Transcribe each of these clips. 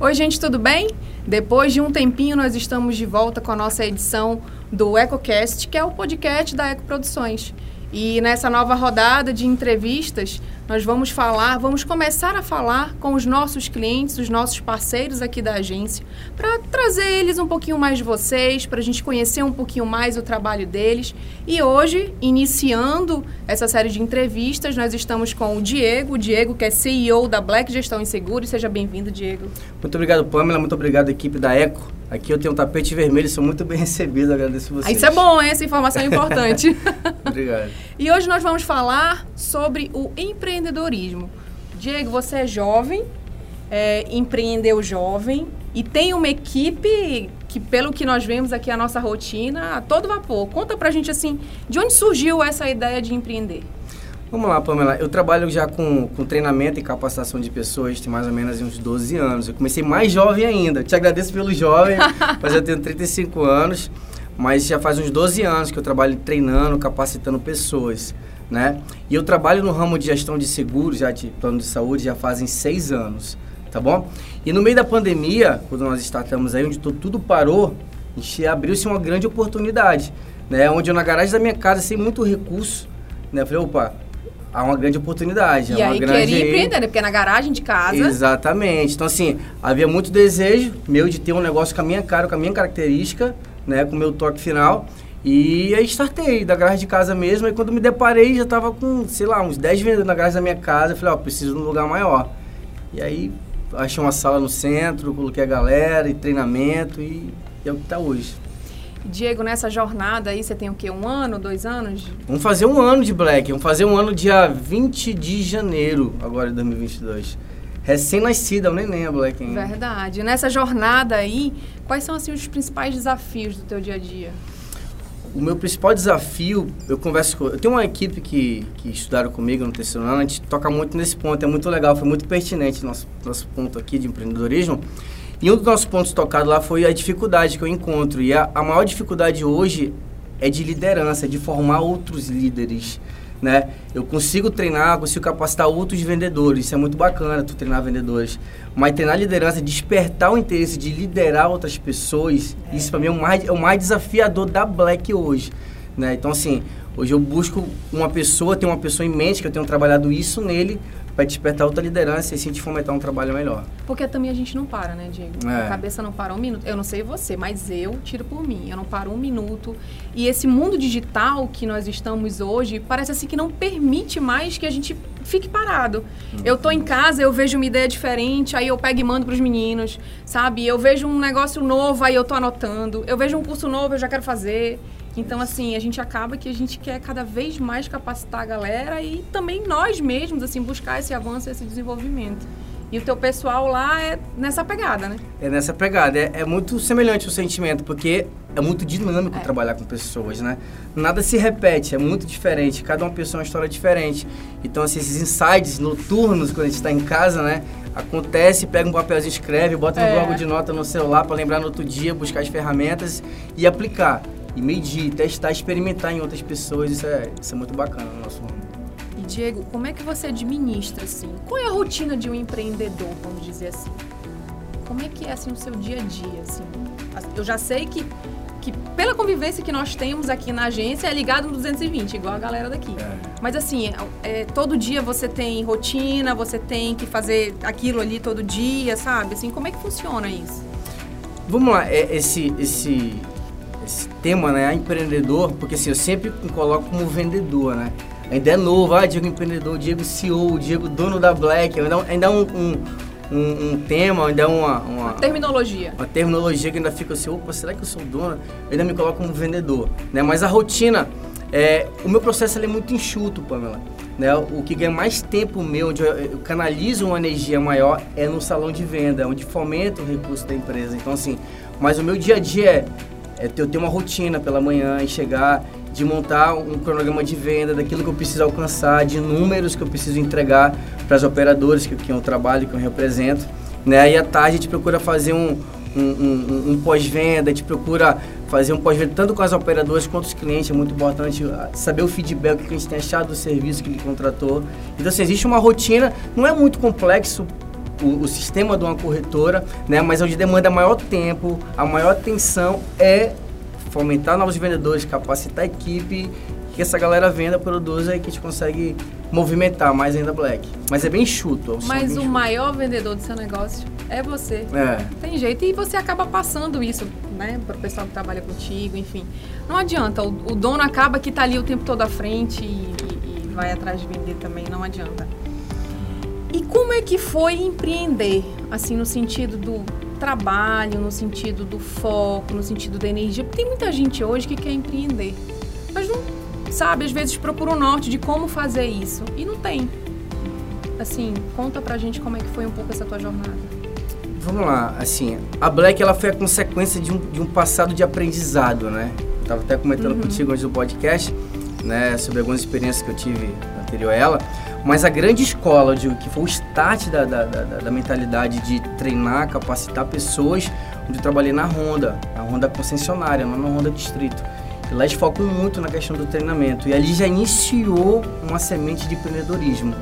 Oi, gente, tudo bem? Depois de um tempinho, nós estamos de volta com a nossa edição do EcoCast, que é o podcast da Eco Produções. E nessa nova rodada de entrevistas, nós vamos falar, vamos começar a falar com os nossos clientes, os nossos parceiros aqui da agência, para trazer eles um pouquinho mais de vocês, para a gente conhecer um pouquinho mais o trabalho deles. E hoje, iniciando essa série de entrevistas, nós estamos com o Diego, o Diego que é CEO da Black Gestão em Seguros. Seja bem-vindo, Diego. Muito obrigado, Pamela. Muito obrigado, equipe da Eco. Aqui eu tenho um tapete vermelho, sou muito bem recebido, agradeço vocês. Isso é bom, hein? essa informação é importante. Obrigado. E hoje nós vamos falar sobre o empreendedorismo. Diego, você é jovem, é, empreendeu jovem e tem uma equipe que, pelo que nós vemos aqui, a nossa rotina, a todo vapor. Conta pra gente, assim, de onde surgiu essa ideia de empreender? Vamos lá, Pamela. Eu trabalho já com, com treinamento e capacitação de pessoas, tem mais ou menos uns 12 anos. Eu comecei mais jovem ainda. Te agradeço pelo jovem, mas eu tenho 35 anos. Mas já faz uns 12 anos que eu trabalho treinando, capacitando pessoas, né? E eu trabalho no ramo de gestão de seguros, já de plano de saúde, já fazem seis anos, tá bom? E no meio da pandemia, quando nós startamos aí, onde tudo parou, abriu-se uma grande oportunidade, né? Onde eu, na garagem da minha casa, sem muito recurso, né? Eu falei, opa, há uma grande oportunidade. E uma aí grande... queria empreender, né? Porque é na garagem de casa... Exatamente. Então, assim, havia muito desejo meu de ter um negócio com a minha cara, com a minha característica, né? Com o meu toque final. E aí startei da garagem de casa mesmo. E quando me deparei, já tava com, sei lá, uns 10 vendedores na garagem da minha casa. Eu falei, ó, oh, preciso de um lugar maior. E aí, achei uma sala no centro, coloquei a galera e treinamento e, e é o que tá hoje. Diego, nessa jornada aí, você tem o quê? Um ano, dois anos? Vamos fazer um ano de Black. Vamos fazer um ano dia 20 de janeiro, agora de 2022. Recém-nascida, é um neném a Black ainda. Verdade. Nessa jornada aí, quais são assim, os principais desafios do teu dia a dia? O meu principal desafio, eu converso com... Eu tenho uma equipe que, que estudaram comigo no terceiro ano, a gente toca muito nesse ponto, é muito legal, foi muito pertinente nosso, nosso ponto aqui de empreendedorismo. E um dos nossos pontos tocados lá foi a dificuldade que eu encontro. E a, a maior dificuldade hoje é de liderança, de formar outros líderes. Né? Eu consigo treinar, consigo capacitar outros vendedores. Isso é muito bacana, tu treinar vendedores. Mas treinar liderança, despertar o interesse de liderar outras pessoas, é. isso para mim é o, mais, é o mais desafiador da Black hoje. Né? Então, assim, hoje eu busco uma pessoa, tenho uma pessoa em mente, que eu tenho trabalhado isso nele, para despertar outra liderança e sim te fomentar um trabalho melhor. Porque também a gente não para, né, Diego? É. A cabeça não para um minuto. Eu não sei você, mas eu tiro por mim. Eu não paro um minuto. E esse mundo digital que nós estamos hoje, parece assim que não permite mais que a gente fique parado. Uhum. Eu tô em casa, eu vejo uma ideia diferente, aí eu pego e mando para os meninos, sabe? Eu vejo um negócio novo, aí eu tô anotando. Eu vejo um curso novo, eu já quero fazer. Então, assim, a gente acaba que a gente quer cada vez mais capacitar a galera e também nós mesmos, assim, buscar esse avanço, esse desenvolvimento. E o teu pessoal lá é nessa pegada, né? É nessa pegada. É, é muito semelhante o sentimento, porque é muito dinâmico é. trabalhar com pessoas, né? Nada se repete, é muito diferente. Cada uma pessoa é uma história diferente. Então, assim, esses insights noturnos, quando a gente está em casa, né? Acontece, pega um papelzinho, escreve, bota é. no bloco de nota no celular para lembrar no outro dia, buscar as ferramentas e aplicar e medir, testar, experimentar em outras pessoas, isso é, isso é muito bacana no nosso mundo. E Diego, como é que você administra assim? Qual é a rotina de um empreendedor, vamos dizer assim? Como é que é assim o seu dia a dia assim? Eu já sei que que pela convivência que nós temos aqui na agência é ligado no 220, igual a galera daqui. É. Mas assim, é, é, todo dia você tem rotina, você tem que fazer aquilo ali todo dia, sabe? Assim, como é que funciona isso? Vamos lá, é, esse, esse esse tema, né? empreendedor, porque assim, eu sempre me coloco como vendedor, né? Ainda é novo, ah, Diego empreendedor, Diego CEO, Diego dono da Black, ainda, ainda é um, um, um, um tema, ainda é uma, uma, uma, terminologia. Uma terminologia que ainda fica assim, opa, será que eu sou dono? Eu ainda me coloco como vendedor, né? Mas a rotina, é, o meu processo é muito enxuto, Pamela. Né? O que ganha mais tempo meu, onde eu, eu canalizo uma energia maior, é no salão de venda, onde fomento o recurso da empresa. Então, assim, mas o meu dia a dia é é eu ter uma rotina pela manhã e chegar, de montar um cronograma de venda daquilo que eu preciso alcançar, de números que eu preciso entregar para as operadoras que, que eu trabalho, que eu represento. Né? E à tarde a gente procura fazer um, um, um, um pós-venda, a gente procura fazer um pós-venda tanto com as operadoras quanto os clientes. É muito importante ah, saber o feedback que a gente tem achado do serviço que ele contratou. Então, assim, existe uma rotina, não é muito complexo o, o, sistema de uma corretora, né? Mas onde demanda maior tempo, a maior atenção é fomentar novos vendedores, capacitar a equipe, que essa galera venda, produza e que a gente consegue movimentar mais ainda Black. Mas é bem chuto. Mas bem o chuto. maior vendedor do seu negócio é você. É. Tem jeito. E você acaba passando isso, né, para o pessoal que trabalha contigo, enfim. Não adianta. O, o, dono acaba que tá ali o tempo todo à frente e, e, e vai atrás de vender também. Não adianta. Como é que foi empreender, assim, no sentido do trabalho, no sentido do foco, no sentido da energia? Porque tem muita gente hoje que quer empreender, mas não sabe, às vezes procura o um norte de como fazer isso e não tem. Assim, conta pra gente como é que foi um pouco essa tua jornada. Vamos lá, assim, a Black ela foi a consequência de um, de um passado de aprendizado, né? Eu tava até comentando uhum. contigo antes do podcast, né, sobre algumas experiências que eu tive anterior a ela. Mas a grande escola, de, que foi o start da, da, da, da, mentalidade de treinar, capacitar pessoas, onde eu trabalhei na Honda, na Honda concessionária, não na Honda Distrito. E lá eles focam muito na questão do treinamento. E ali já iniciou uma semente de empreendedorismo,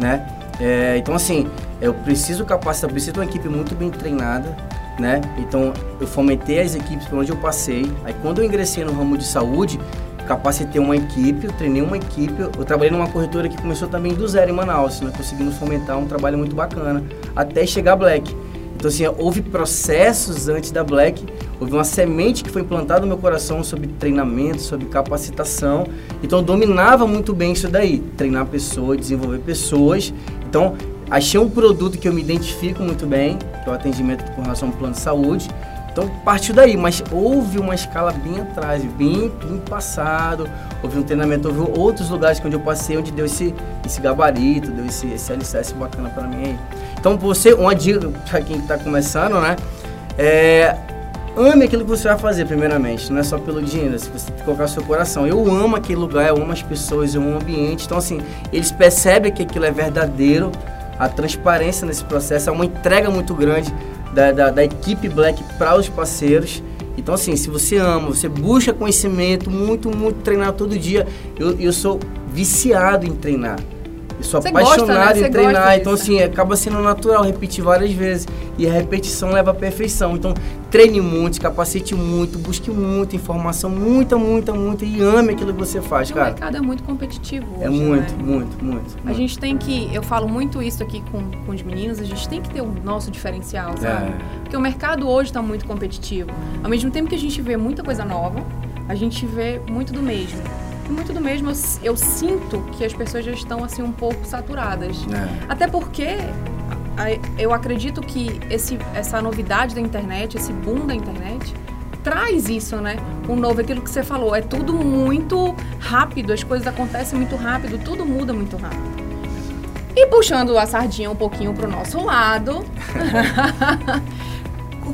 né? É, então, assim, eu preciso capacitar, eu preciso de uma equipe muito bem treinada, né? Então, eu fomentei as equipes por onde eu passei. Aí, quando eu ingressei no ramo de saúde, capacitei uma equipe, eu treinei uma equipe, eu trabalhei numa corretora que começou também do zero em Manaus, né? conseguimos fomentar um trabalho muito bacana, até chegar a Black. Então, assim, houve processos antes da Black, houve uma semente que foi implantada no meu coração sobre treinamento, sobre capacitação. Então, eu dominava muito bem isso daí, treinar pessoas, desenvolver pessoas. Então, achei um produto que eu me identifico muito bem, que é o atendimento com relação ao plano de saúde. Então partiu daí, mas houve uma escala bem atrás, bem, bem passado, houve um treinamento, houve outros lugares onde eu passei, onde deu esse, esse gabarito, deu esse, esse alicerce bacana para mim aí. Então você, uma dica para quem está começando, né? É, ame aquilo que você vai fazer primeiramente, não é só pelo dinheiro, se você colocar o seu coração. Eu amo aquele lugar, eu amo as pessoas, eu amo o ambiente. Então assim, eles percebem que aquilo é verdadeiro, a transparência nesse processo é uma entrega muito grande da, da, da equipe Black para os parceiros. Então, assim, se você ama, você busca conhecimento, muito, muito treinar todo dia. Eu, eu sou viciado em treinar. Eu sou Você apaixonado gosta, né? em treinar, então assim, acaba sendo natural repetir várias vezes. E a repetição leva à perfeição. Então, treine muito, capacite muito, busque muita informação, muita, muita, muita, e ame aquilo que você faz, o cara. O mercado é muito competitivo é hoje, É muito, né? muito, muito, A gente tem que, eu falo muito isso aqui com, com os meninos, a gente tem que ter o nosso diferencial, sabe? É. Porque o mercado hoje está muito competitivo. Ao mesmo tempo que a gente vê muita coisa nova, a gente vê muito do mesmo muito do mesmo. Eu, eu, sinto que as pessoas já estão assim um pouco saturadas. É. Até porque eu acredito que esse, essa novidade da internet, esse boom da internet, traz isso, né? O novo, aquilo que você falou, é tudo muito rápido, as coisas acontecem muito rápido, tudo muda muito rápido. E puxando a sardinha um pouquinho para o nosso lado,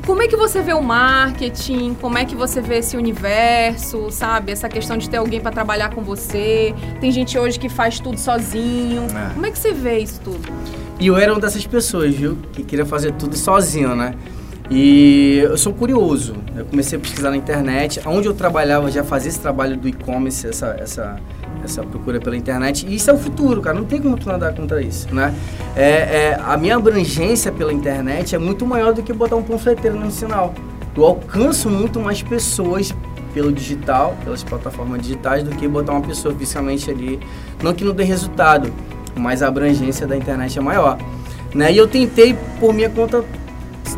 como é que você vê o marketing? Como é que você vê esse universo, sabe? Essa questão de ter alguém para trabalhar com você. Tem gente hoje que faz tudo sozinho. É. Como é que você vê isso tudo? E eu era uma dessas pessoas, viu? Que queria fazer tudo sozinho, né? E eu sou curioso. Eu comecei a pesquisar na internet. Onde eu trabalhava já fazia esse trabalho do e-commerce, essa, essa essa procura pela internet. E isso é o futuro, cara. Não tem como tu nadar contra isso, né? É, é, a minha abrangência pela internet é muito maior do que botar um panfleteiro no sinal. Eu alcanço muito mais pessoas pelo digital, pelas plataformas digitais, do que botar uma pessoa fisicamente ali. Não que não dê resultado, mas a abrangência da internet é maior. Né? E eu tentei, por minha conta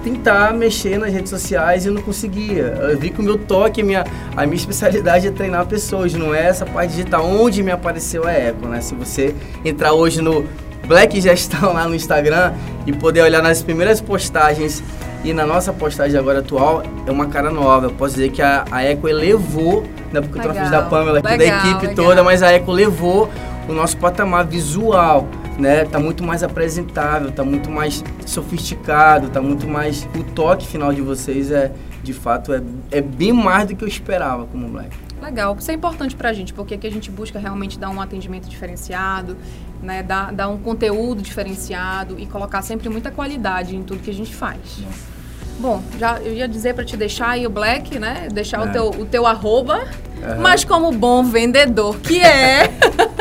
tentar mexer nas redes sociais e não conseguia. Eu vi que o meu toque, a minha, a minha especialidade é treinar pessoas, não é essa parte digital. Onde me apareceu a Eco, né? Se você entrar hoje no Black Gestão lá no Instagram e poder olhar nas primeiras postagens e na nossa postagem agora atual, é uma cara nova. Eu posso dizer que a, a Eco elevou, né? Porque legal, eu fiz da Pamela aqui, legal, da equipe legal. toda, mas a Eco levou o nosso patamar visual né, tá muito mais apresentável, tá muito mais sofisticado, tá muito mais o toque final de vocês é de fato é, é bem mais do que eu esperava como Black. Legal, isso é importante pra gente, porque aqui a gente busca realmente dar um atendimento diferenciado, né, dar, dar um conteúdo diferenciado e colocar sempre muita qualidade em tudo que a gente faz. Bom, já eu ia dizer para te deixar aí o Black, né? Deixar é. o, teu, o teu arroba, uhum. mas como bom vendedor que é,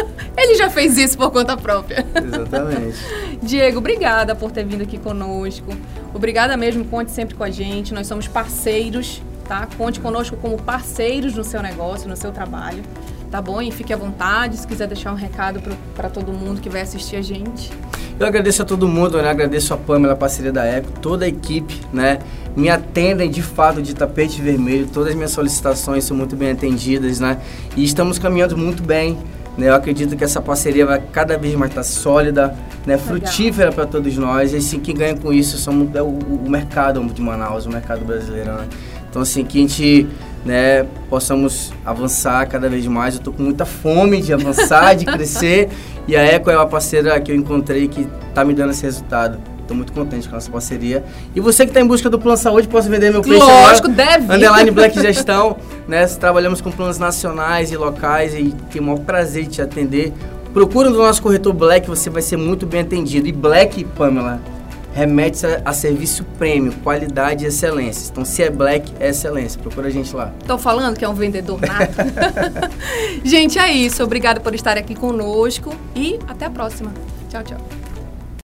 Ele já fez isso por conta própria. Exatamente. Diego, obrigada por ter vindo aqui conosco. Obrigada mesmo, conte sempre com a gente. Nós somos parceiros, tá? Conte conosco como parceiros no seu negócio, no seu trabalho tá bom? E fique à vontade se quiser deixar um recado para todo mundo que vai assistir a gente. Eu agradeço a todo mundo, né? Agradeço a Pamela, a parceria da Eco, toda a equipe, né? Me atendem de fato de tapete vermelho, todas as minhas solicitações são muito bem atendidas, né? E estamos caminhando muito bem. Né? Eu acredito que essa parceria vai cada vez mais estar sólida, né? frutífera para todos nós. E assim, quem ganha com isso são, é o, o mercado de Manaus, o mercado brasileiro. Né? Então, assim, que a gente né, possamos avançar cada vez mais. Eu estou com muita fome de avançar, de crescer. E a Eco é uma parceira que eu encontrei que está me dando esse resultado. Estou muito contente com essa parceria. E você que está em busca do plano saúde, posso vender meu peixe Lógico, agora. deve. Underline Black Gestão. né, trabalhamos com planos nacionais e locais e tenho o maior prazer de te atender. Procura no nosso corretor Black, você vai ser muito bem atendido. E Black, Pamela, remete a, a, serviço prêmio, qualidade e excelência. Então, se é black, é excelência. Procura a gente lá. Tô falando que é um vendedor nato. gente, é isso. Obrigada por estar aqui conosco e até a próxima. Tchau, tchau.